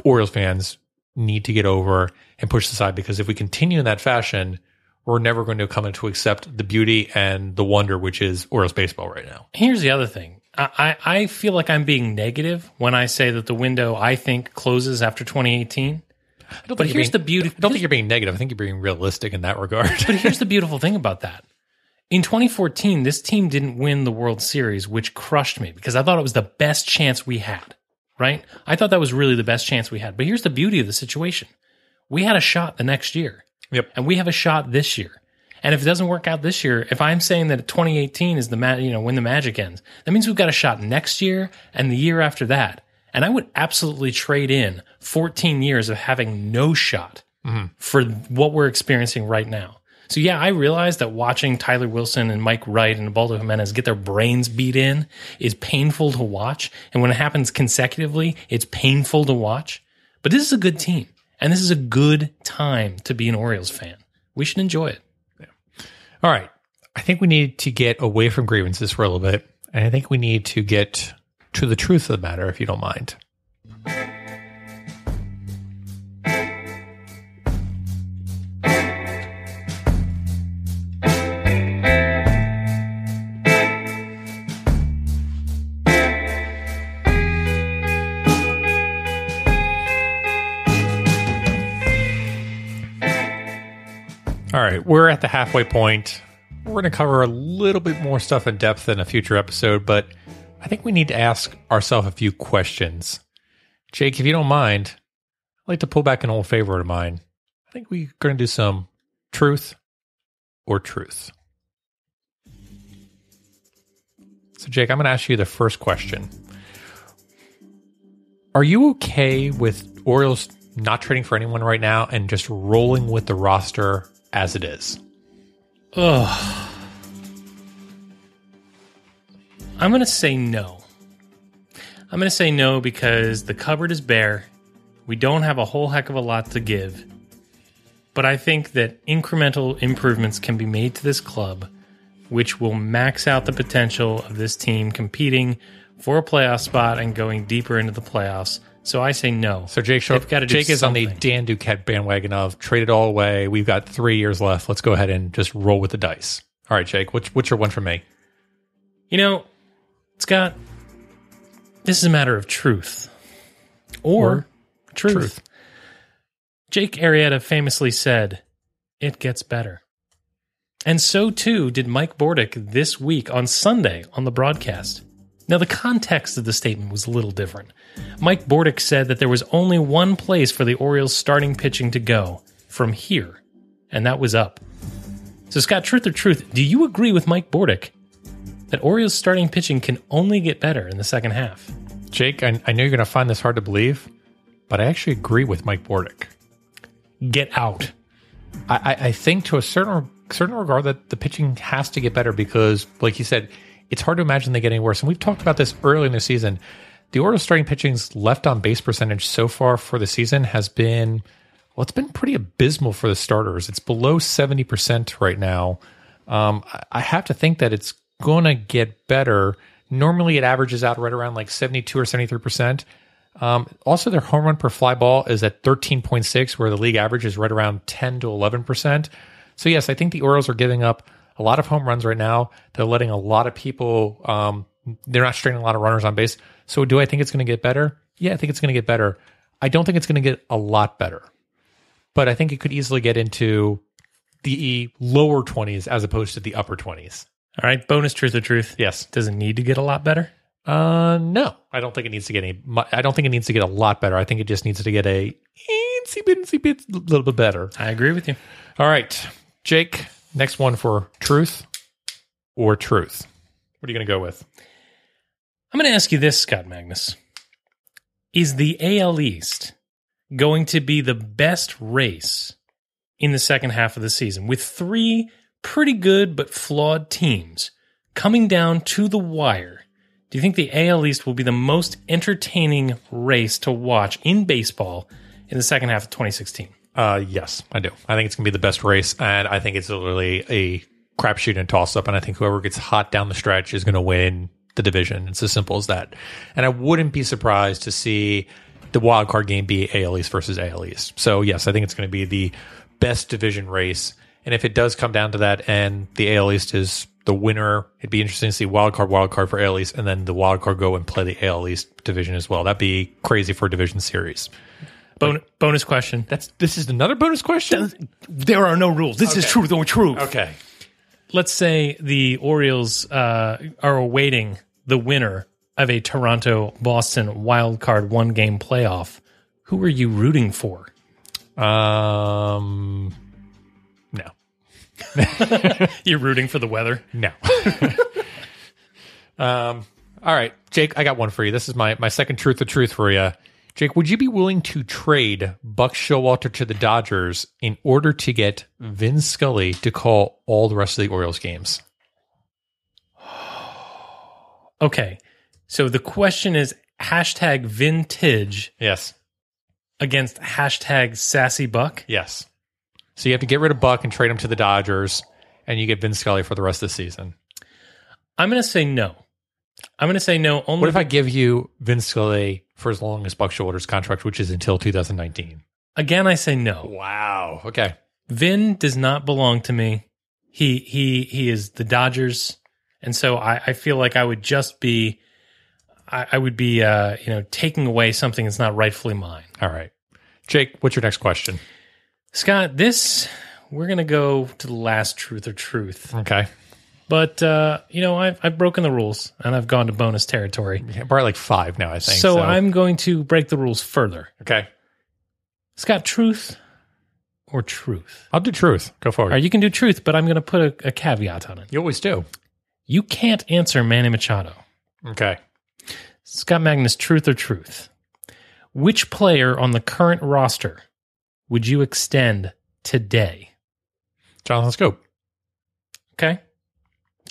Speaker 1: Orioles fans need to get over and push aside because if we continue in that fashion, we're never going to come to accept the beauty and the wonder which is Orioles baseball right now.
Speaker 2: Here's the other thing. I I feel like I'm being negative when I say that the window I think closes after 2018.
Speaker 1: I don't
Speaker 2: But here's the beauty.
Speaker 1: I don't think you're being negative. I think you're being realistic in that regard.
Speaker 2: But here's the beautiful thing about that. In 2014, this team didn't win the World Series, which crushed me because I thought it was the best chance we had, right? I thought that was really the best chance we had. But here's the beauty of the situation we had a shot the next year,
Speaker 1: yep.
Speaker 2: and we have a shot this year. And if it doesn't work out this year, if I'm saying that 2018 is the ma- you know when the magic ends, that means we've got a shot next year and the year after that. And I would absolutely trade in 14 years of having no shot mm-hmm. for what we're experiencing right now. So yeah, I realize that watching Tyler Wilson and Mike Wright and Baldo Jimenez get their brains beat in is painful to watch. And when it happens consecutively, it's painful to watch. But this is a good team. And this is a good time to be an Orioles fan. We should enjoy it.
Speaker 1: All right. I think we need to get away from grievances for a little bit. And I think we need to get to the truth of the matter, if you don't mind. We're at the halfway point. We're going to cover a little bit more stuff in depth in a future episode, but I think we need to ask ourselves a few questions. Jake, if you don't mind, I'd like to pull back an old favorite of mine. I think we're going to do some truth or truth. So, Jake, I'm going to ask you the first question. Are you okay with Orioles not trading for anyone right now and just rolling with the roster as it is?
Speaker 2: Ugh. I'm going to say no. I'm going to say no because the cupboard is bare. We don't have a whole heck of a lot to give. But I think that incremental improvements can be made to this club, which will max out the potential of this team competing for a playoff spot and going deeper into the playoffs. So I say no.
Speaker 1: So Jake,
Speaker 2: do
Speaker 1: Jake is on the
Speaker 2: something.
Speaker 1: Dan Duquette bandwagon of trade it all away. We've got three years left. Let's go ahead and just roll with the dice. All right, Jake, what's, what's your one for me?
Speaker 2: You know, Scott, this is a matter of truth or,
Speaker 1: Or
Speaker 2: truth.
Speaker 1: truth.
Speaker 2: Jake Arrieta famously said, It gets better. And so too did Mike Bordick this week on Sunday on the broadcast. Now, the context of the statement was a little different. Mike Bordick said that there was only one place for the Orioles starting pitching to go from here, and that was up. So, Scott, truth or truth, do you agree with Mike Bordick that Orioles starting pitching can only get better in the second half?
Speaker 1: Jake, I, I know you're going to find this hard to believe, but I actually agree with Mike Bordick.
Speaker 2: Get out.
Speaker 1: I, I, think to a certain certain regard that the pitching has to get better because, like you said, it's hard to imagine they get any worse. And we've talked about this early in the season. The Orioles starting pitching's left on base percentage so far for the season has been well, it's been pretty abysmal for the starters. It's below seventy percent right now. Um, I- have to think that it's going to get better. Normally, it averages out right around like seventy-two or seventy-three percent. Um, also, their home run per fly ball is at 13.6, where the league average is right around 10 to 11%. So, yes, I think the Orioles are giving up a lot of home runs right now. They're letting a lot of people, um, they're not straining a lot of runners on base. So, do I think it's going to get better? Yeah, I think it's going to get better. I don't think it's going to get a lot better, but I think it could easily get into the lower 20s as opposed to the upper 20s.
Speaker 2: All right, bonus truth or truth.
Speaker 1: Yes.
Speaker 2: Does it need to get a lot better?
Speaker 1: Uh, no, I don't think it needs to get any. I don't think it needs to get a lot better. I think it just needs to get a itsy bitsy bit, a little bit better.
Speaker 2: I agree with you.
Speaker 1: All right, Jake. Next one for truth or truth. What are you going to go with?
Speaker 2: I'm going to ask you this, Scott Magnus. Is the AL East going to be the best race in the second half of the season with three pretty good but flawed teams coming down to the wire? Do you think the AL East will be the most entertaining race to watch in baseball in the second half of 2016?
Speaker 1: Uh, yes, I do. I think it's going to be the best race, and I think it's literally a crapshoot and toss up. And I think whoever gets hot down the stretch is going to win the division. It's as simple as that. And I wouldn't be surprised to see the wild card game be AL East versus AL East. So yes, I think it's going to be the best division race. And if it does come down to that, and the AL East is the winner, it'd be interesting to see wild card, wild card for AL East, and then the wild card go and play the AL East division as well. That'd be crazy for a division series.
Speaker 2: Bon- bonus question.
Speaker 1: That's this is another bonus question.
Speaker 2: There are no rules. This is truth or truth.
Speaker 1: Okay.
Speaker 2: let's say the Orioles uh, are awaiting the winner of a Toronto Boston wild card one game playoff. Who are you rooting for?
Speaker 1: Um, no,
Speaker 2: You're rooting for the weather.
Speaker 1: no. um, all right, Jake, I got one for you. This is my my second truth or truth for you. Jake, would you be willing to trade Buck Showalter to the Dodgers in order to get Vin Scully to call all the rest of the Orioles games?
Speaker 2: Okay, so the question is hashtag vintage
Speaker 1: Yes,
Speaker 2: against hashtag sassy buck.
Speaker 1: yes. So you have to get rid of Buck and trade him to the Dodgers, and you get Vin Scully for the rest of the season.
Speaker 2: I'm going to say no. I'm going to say no. Only
Speaker 1: What if I give you Vin Scully for as long as Buck Showalter's contract, which is until 2019?
Speaker 2: again I say no.
Speaker 1: Wow. Okay.
Speaker 2: Vin does not belong to me. He he he is the Dodgers, and so I, I feel like I would just be, I, I would be, uh, you know, taking away something that's not rightfully mine.
Speaker 1: All right. Jake, what's your next question?
Speaker 2: Scott, this we're gonna go to the last truth or truth,
Speaker 1: Okay.
Speaker 2: But uh, you know I've I've broken the rules and I've gone to bonus territory,
Speaker 1: Yeah, Probably like five now, I think.
Speaker 2: so, I'm going to break the rules further.
Speaker 1: okay.
Speaker 2: Scott, truth or truth?
Speaker 1: I'll do truth. Go forward.
Speaker 2: All right, you can do truth, but I'm going to put a, a caveat on it.
Speaker 1: you always do.
Speaker 2: You can't answer Manny Machado.
Speaker 1: Okay.
Speaker 2: Scott Magnus, truth or truth? Which player on the current roster would you extend today?
Speaker 1: Jonathan Schoop.
Speaker 2: Okay.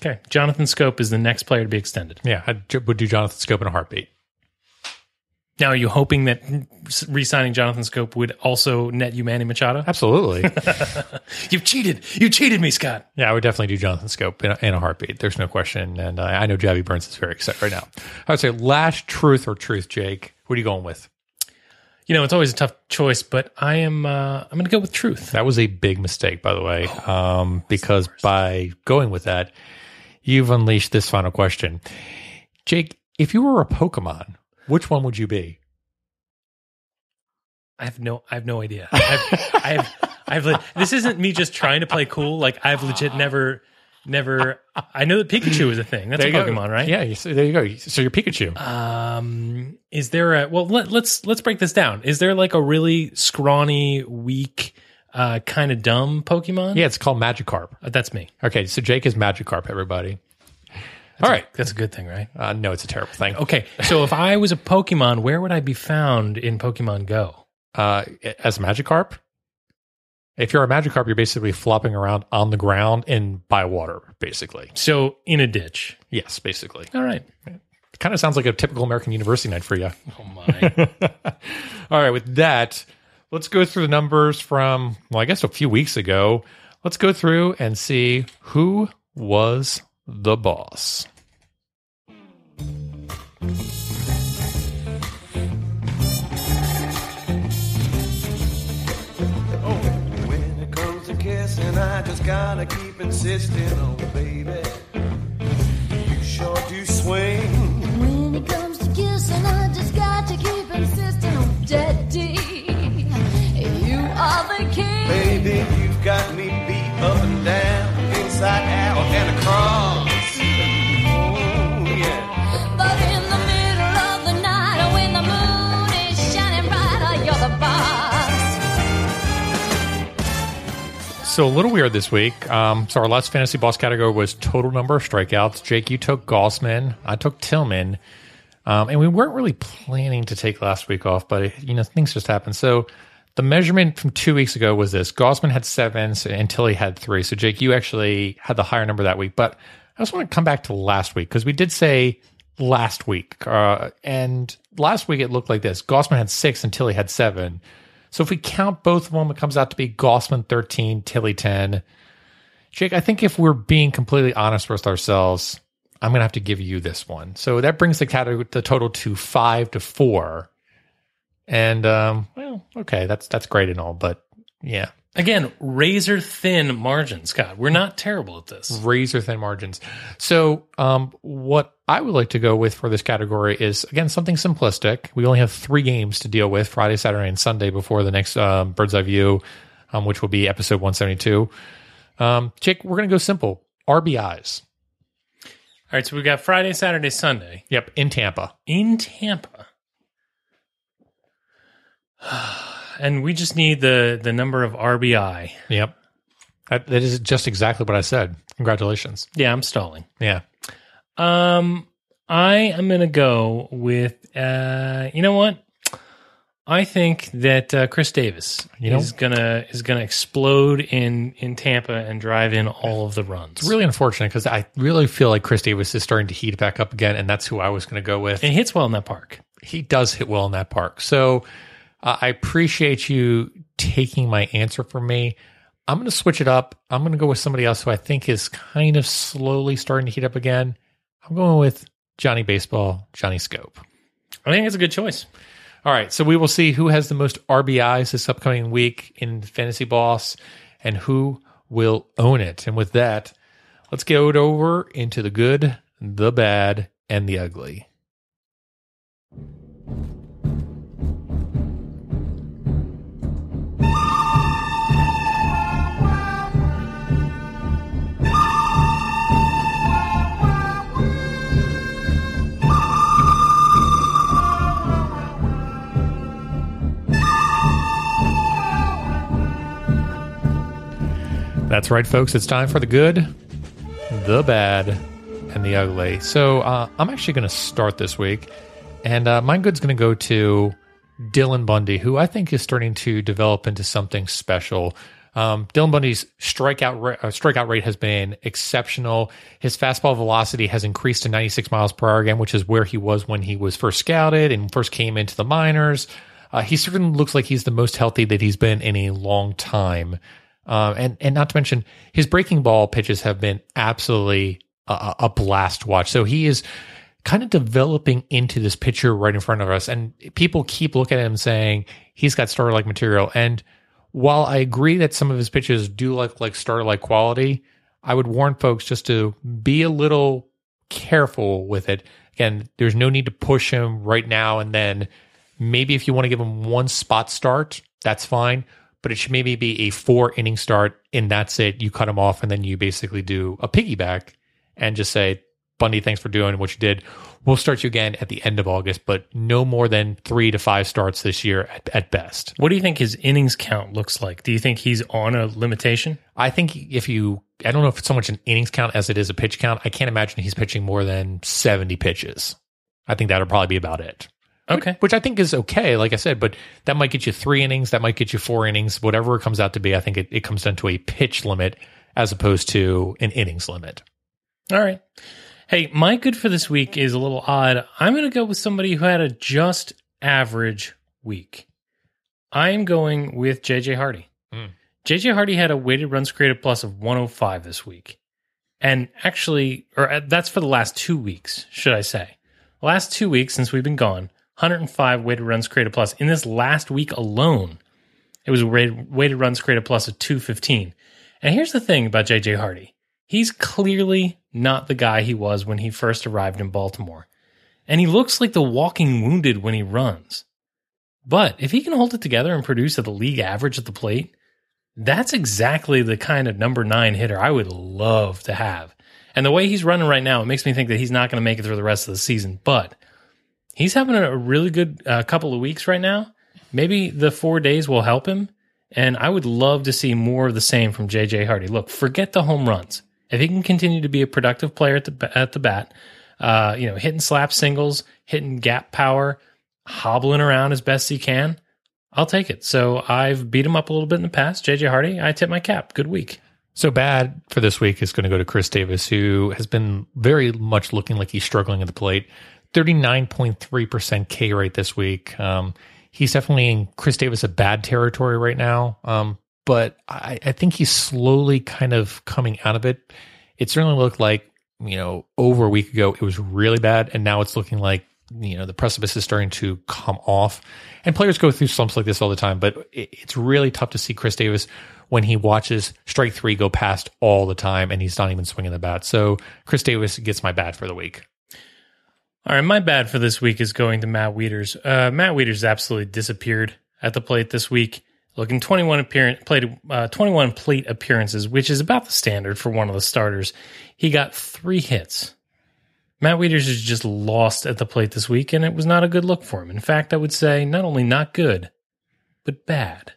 Speaker 2: Okay. Jonathan Schoop is the next player to be extended.
Speaker 1: Yeah, I would do Jonathan Schoop in a heartbeat.
Speaker 2: Now, are you hoping that re signing Jonathan Schoop would also net you Manny Machado?
Speaker 1: Absolutely.
Speaker 2: You've cheated. You cheated me, Scott.
Speaker 1: yeah, I would definitely do Jonathan Schoop in a, in a heartbeat. There's no question. And uh, I know Javi Burns is very excited right now. I would say last truth or truth, Jake. What are you going with?
Speaker 2: You know, it's always a tough choice, but I am, uh, I'm going to go with truth.
Speaker 1: That was a big mistake, by the way, um, because by going with that, you've unleashed this final question. Jake, if you were a Pokemon, which one would you be?
Speaker 2: I have no, I have no idea. I've, I have, I've, le- this isn't me just trying to play cool. Like I've legit never, never, I know that Pikachu is a thing. That's a
Speaker 1: you go.
Speaker 2: Pokemon, right?
Speaker 1: Yeah, so there you go. So you're Pikachu.
Speaker 2: Um, is there a, well, let, let's, let's break this down. Is there like a really scrawny, weak, uh, kind of dumb Pokemon?
Speaker 1: yeah, it's called Magikarp.
Speaker 2: Uh, That's me.
Speaker 1: Okay, so Jake is Magikarp, everybody. All right.
Speaker 2: That's a good thing, right?
Speaker 1: Uh, no, it's a terrible thing.
Speaker 2: Okay. So if I was a Pokemon, where would I be found in Pokemon Go?
Speaker 1: Uh, as Magikarp, if you're a Magikarp, you're basically flopping around on the ground and by water, basically.
Speaker 2: So in a ditch.
Speaker 1: Yes, basically.
Speaker 2: All right.
Speaker 1: Kind of sounds like a typical American university night for you.
Speaker 2: Oh my.
Speaker 1: All right, with that, let's go through the numbers from, well, I guess a few weeks ago. Let's go through and see who was the boss.
Speaker 3: When it comes to kissing, I just gotta keep insisting, oh baby. You sure do swing.
Speaker 4: When it comes to kissing, I just got to keep insisting on daddy. Baby, you got me beat
Speaker 3: up and down, inside out and across.
Speaker 1: So a little weird this week. Um, so our last fantasy boss category was total number of strikeouts. Jake, you took Gausman. I took Tillman. Um, and we weren't really planning to take last week off, but you know things just happened. So the measurement from two weeks ago was this: Gausman had seven, so, and Tilly had three. So Jake, you actually had the higher number that week. But I just want to come back to last week because we did say last week, uh, and last week it looked like this: Gausman had six and Tilly had seven. So if we count both of them, it comes out to be Gausman 13, Tilly 10. Jake, I think if we're being completely honest with ourselves, I'm going to have to give you this one. So that brings the category, the total to five to four. And, um, well, okay, that's, that's great and all, but yeah,
Speaker 2: Again, razor thin margins, Scott. We're not terrible at this.
Speaker 1: razor thin margins. So, um, what I would like to go with for this category is again something simplistic. We only have three games to deal with: Friday, Saturday, and Sunday before the next um, Bird's Eye View, um, which will be episode one seventy two. Um, Jake, we're going to go simple. RBIs.
Speaker 2: All right, so we got Friday, Saturday, Sunday
Speaker 1: Yep, in Tampa.
Speaker 2: in Tampa. And we just need the the number of RBI.
Speaker 1: Yep, that, that is just exactly what I said. Congratulations.
Speaker 2: Yeah, I'm stalling.
Speaker 1: Yeah,
Speaker 2: Um, I am gonna go with. Uh, you know what? I think that uh, Chris Davis
Speaker 1: You know-
Speaker 2: is gonna is gonna explode in in Tampa and drive in all of the runs.
Speaker 1: it's really unfortunate because I really feel like Chris Davis is starting to heat back up again, and that's who I was going to go with.
Speaker 2: and he hits well in that park.
Speaker 1: he does hit well in that park. So uh, I appreciate you taking my answer for me. I'm going to switch it up. I'm going to go with somebody else who I think is kind of slowly starting to heat up again. I'm going with Johnny Baseball, Johnny Schoop.
Speaker 2: I think it's a good choice.
Speaker 1: All right, so we will see who has the most RBIs this upcoming week in Fantasy Boss and who will own it. And with that, let's go over into the good, the bad, and the ugly. That's right, folks. It's time for the good, the bad, and the ugly. So uh, I'm actually going to start this week, and uh, my good's going to go to Dylan Bundy, who I think is starting to develop into something special. Um, Dylan Bundy's strikeout ra- uh, strikeout rate has been exceptional. His fastball velocity has increased to 96 miles per hour again, which is where he was when he was first scouted and first came into the minors. Uh, he certainly looks like he's the most healthy that he's been in a long time. Um, and and not to mention his breaking ball pitches have been absolutely a, a blast to watch. So he is kind of developing into this pitcher right in front of us, and people keep looking at him saying he's got starter like material. And while I agree that some of his pitches do look like starter like quality, I would warn folks just to be a little careful with it. Again, there's no need to push him right now and then. Maybe if you want to give him one spot start, that's fine but it should maybe be a four inning start and that's it. You cut him off and then you basically do a piggyback and just say, Bundy, thanks for doing what you did. We'll start you again at the end of August, but no more than three to five starts this year at, at best.
Speaker 2: What do you think his innings count looks like? Do you think he's on a limitation?
Speaker 1: I think if you, I don't know if it's so much an innings count as it is a pitch count. I can't imagine he's pitching more than 70 pitches. I think that'll probably be about it.
Speaker 2: Okay.
Speaker 1: which I think is okay, like I said, but that might get you three innings, that might get you four innings, whatever it comes out to be. I think it, it comes down to a pitch limit as opposed to an innings limit.
Speaker 2: All right. Hey, my good for this week is a little odd. I'm going to go with somebody who had a just average week. I am going with JJ Hardy.
Speaker 1: Mm.
Speaker 2: JJ Hardy had a weighted runs created plus of 105 this week. And actually, or uh, that's for the last two weeks, should I say. Last two weeks since we've been gone, 105 weighted runs created plus. In this last week alone, it was weighted, runs created plus of 215. And here's the thing about JJ Hardy he's clearly not the guy he was when he first arrived in Baltimore. And he looks like the walking wounded when he runs. But if he can hold it together and produce at the league average at the plate, that's exactly the kind of number nine hitter I would love to have. And the way he's running right now, it makes me think that he's not going to make it through the rest of the season. But he's having a really good uh, couple of weeks right now. Maybe the four days will help him. And I would love to see more of the same from JJ Hardy. Look, forget the home runs. If he can continue to be a productive player at the at the bat, uh, you know, hitting slap singles, hitting gap power, hobbling around as best he can, I'll take it. So I've beat him up a little bit in the past. JJ Hardy, I tip my cap. Good week.
Speaker 1: So bad for this week is going to go to Chris Davis, who has been very much looking like he's struggling at the plate. 39.3% K rate this week. Um, he's definitely in Chris Davis a bad territory right now. Um, but I, I think he's slowly kind of coming out of it. It certainly looked like, you know, over a week ago, it was really bad. And now it's looking like, you know, the precipice is starting to come off. And players go through slumps like this all the time, but it, it's really tough to see Chris Davis when he watches strike three go past all the time and he's not even swinging the bat. So Chris Davis gets my bat for the week.
Speaker 2: All right, my bad for this week is going to Matt Wieters. Uh, Matt Wieters absolutely disappeared at the plate this week. Looking 21 appearance, played uh, 21 plate appearances, which is about the standard for one of the starters. He got three hits. Matt Wieters is just lost at the plate this week, and it was not a good look for him. In fact, I would say not only not good, but bad.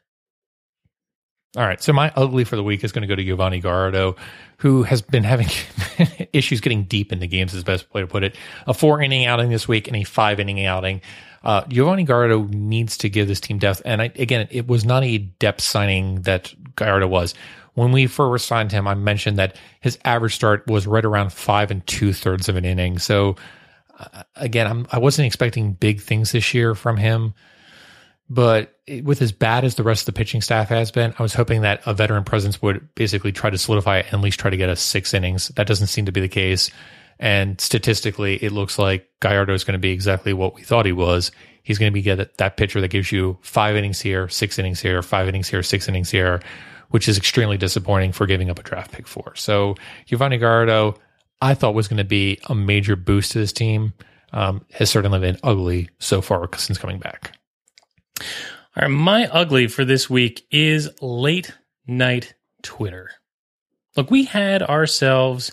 Speaker 1: All right. So my ugly for the week is going to go to Yovani Gardo, who has been having issues getting deep into games, is the best way to put it. A four inning outing this week and a five inning outing. Uh, Yovani Gardo needs to give this team depth. And I, again, it was not a depth signing that Gardo was. When we first signed him, I mentioned that his average start was right around five and two thirds of an inning. So uh, again, I'm, I wasn't expecting big things this year from him. But with as bad as the rest of the pitching staff has been, I was hoping that a veteran presence would basically try to solidify it and at least try to get us six innings. That doesn't seem to be the case. And statistically, it looks like Gallardo is going to be exactly what we thought he was. He's going to be get that pitcher that gives you five innings here, six innings here, five innings here, six innings here, which is extremely disappointing for giving up a draft pick for. So Yovani Gallardo, I thought was going to be a major boost to this team. Um, has certainly been ugly so far since coming back.
Speaker 2: All right, my ugly for this week is late night Twitter. Look, we had ourselves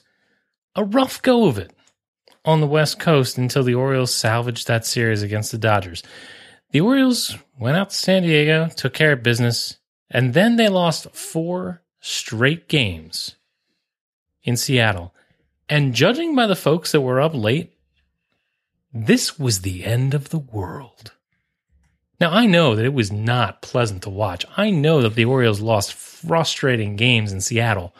Speaker 2: a rough go of it on the West Coast until the Orioles salvaged that series against the Dodgers. The Orioles went out to San Diego, took care of business, and then they lost four straight games in Seattle. And judging by the folks that were up late, this was the end of the world. Now, I know that it was not pleasant to watch. I know that the Orioles lost frustrating games in Seattle.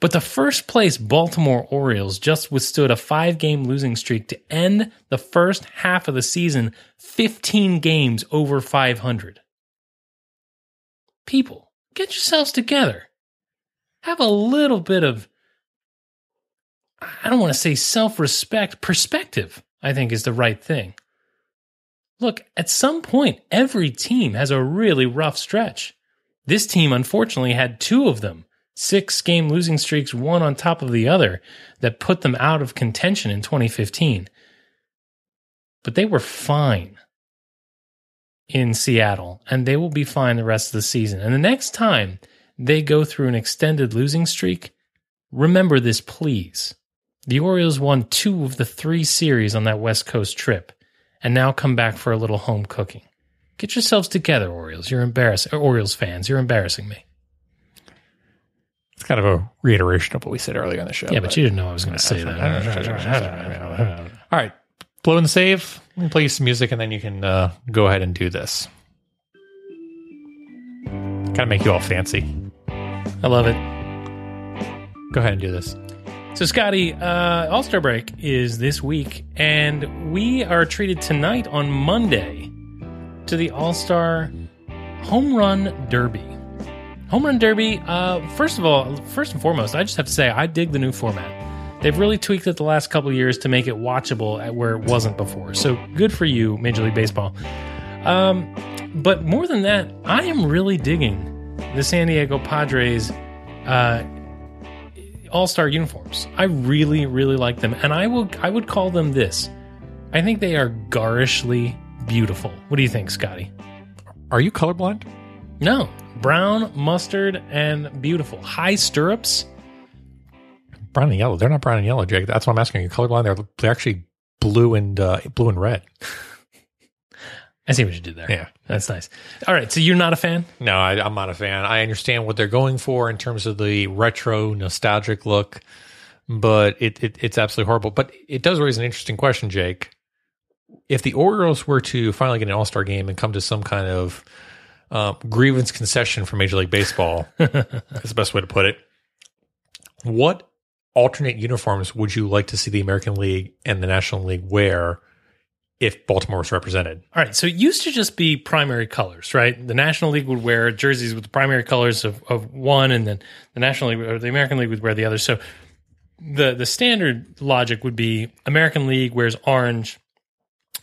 Speaker 2: But the first place Baltimore Orioles just withstood a five game losing streak to end the first half of the season 15 games over 500. People, get yourselves together. Have a little bit of, I don't want to say self respect, perspective, I think is the right thing. Look, at some point, every team has a really rough stretch. This team, unfortunately, had two of them six game losing streaks, one on top of the other, that put them out of contention in 2015. But they were fine in Seattle, and they will be fine the rest of the season. And the next time they go through an extended losing streak, remember this, please. The Orioles won two of the three series on that West Coast trip and now come back for a little home cooking. Get yourselves together, Orioles. You're embarrassing. Orioles fans, you're embarrassing me.
Speaker 1: It's kind of a reiteration of what we said earlier on the show.
Speaker 2: Yeah, but you didn't know I was going to say that.
Speaker 1: All right, blow the save. Let me play you some music, and then you can uh, go ahead and do this. Kind of make you all fancy.
Speaker 2: I love it.
Speaker 1: Go ahead and do this.
Speaker 2: So, Scotty, uh, All Star Break is this week, and we are treated tonight on Monday to the All Star Home Run Derby. Home Run Derby, uh, first of all, first and foremost, I just have to say, I dig the new format. They've really tweaked it the last couple years to make it watchable at where it wasn't before. So, good for you, Major League Baseball. Um, but more than that, I am really digging the San Diego Padres uh, all star uniforms. I really, really like them, and I will. I would call them this. I think they are garishly beautiful. What do you think, Scotty?
Speaker 1: Are you colorblind?
Speaker 2: No, brown, mustard, and beautiful. High stirrups.
Speaker 1: Brown and yellow. They're not brown and yellow, Jake. That's what I'm asking. Are you colorblind? They're they're actually blue and uh, blue and red.
Speaker 2: I see what you did there.
Speaker 1: Yeah.
Speaker 2: That's nice. All right. So you're not a fan?
Speaker 1: No, I, I'm not a fan. I understand what they're going for in terms of the retro, nostalgic look, but it, it it's absolutely horrible. But it does raise an interesting question, Jake. If the Orioles were to finally get an All Star game and come to some kind of uh, grievance concession for Major League Baseball, that's the best way to put it. What alternate uniforms would you like to see the American League and the National League wear if Baltimore was represented?
Speaker 2: All right. So it used to just be primary colors, right? The National League would wear jerseys with the primary colors of, of one, and then the National League or the American League would wear the other. So the the standard logic would be American League wears orange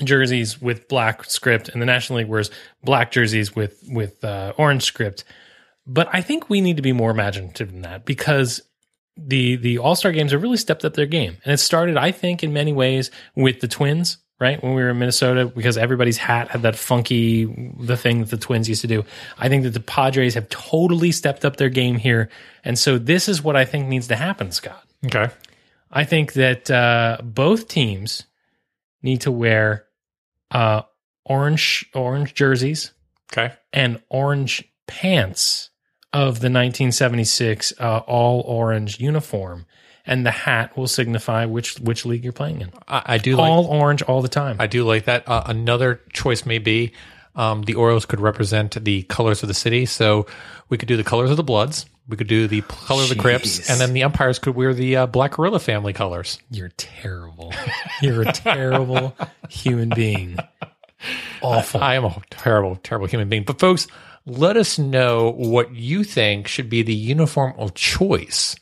Speaker 2: jerseys with black script, and the National League wears black jerseys with with uh, orange script. But I think we need to be more imaginative than that because the the All Star games have really stepped up their game, and it started, I think, in many ways with the Twins. Right when we were in Minnesota, because everybody's hat had that funky the thing that the Twins used to do. I think that the Padres have totally stepped up their game here, and so this is what I think needs to happen, Scott.
Speaker 1: Okay.
Speaker 2: I think that uh, both teams need to wear uh, orange orange jerseys
Speaker 1: Okay.
Speaker 2: and orange pants of the 1976 uh, all orange uniform, and the hat will signify which which league you're playing in.
Speaker 1: I, I do like
Speaker 2: all orange all the time.
Speaker 1: I do like that. Uh, another choice may be um, the Orioles could represent the colors of the city. So we could do the colors of the Bloods. We could do the color of the Crips, and then the umpires could wear the uh, Black Guerrilla family colors.
Speaker 2: you're terrible. You're a terrible human being. Awful.
Speaker 1: I am a terrible, terrible human being. But folks, let us know what you think should be the uniform of choice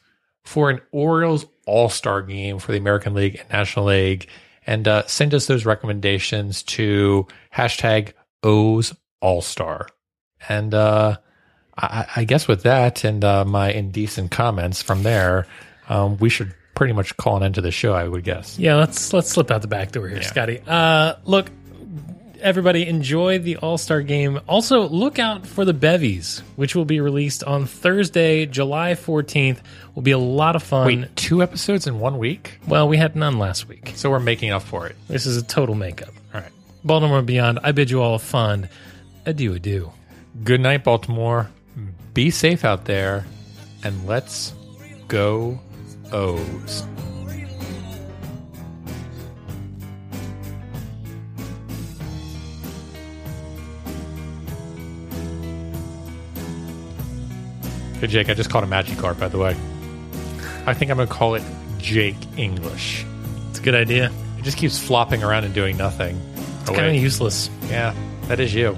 Speaker 1: for an Orioles All Star game for the American League and National League, and uh, send us those recommendations to hashtag O's All Star. And uh, I, I guess with that and uh, my indecent comments from there, um, we should pretty much call an end to the show. I would guess.
Speaker 2: Yeah, let's let's slip out the back door here, Scotty. Uh, look, everybody, enjoy the All Star game. Also, look out for the bevies, which will be released on Thursday, July fourteenth. Will be a lot of fun.
Speaker 1: Wait, two episodes in one week?
Speaker 2: Well, we had none last week.
Speaker 1: So we're making up for it.
Speaker 2: This is a total makeup.
Speaker 1: All right.
Speaker 2: Baltimore and Beyond. I bid you all a fond adieu, adieu.
Speaker 1: Good night, Baltimore. Be safe out there, and let's go O's. Jake, I just called a Magikarp, by the way. I think I'm going to call it Jake English.
Speaker 2: It's a good idea.
Speaker 1: It just keeps flopping around and doing nothing.
Speaker 2: It's kind of useless.
Speaker 1: Yeah, that is you.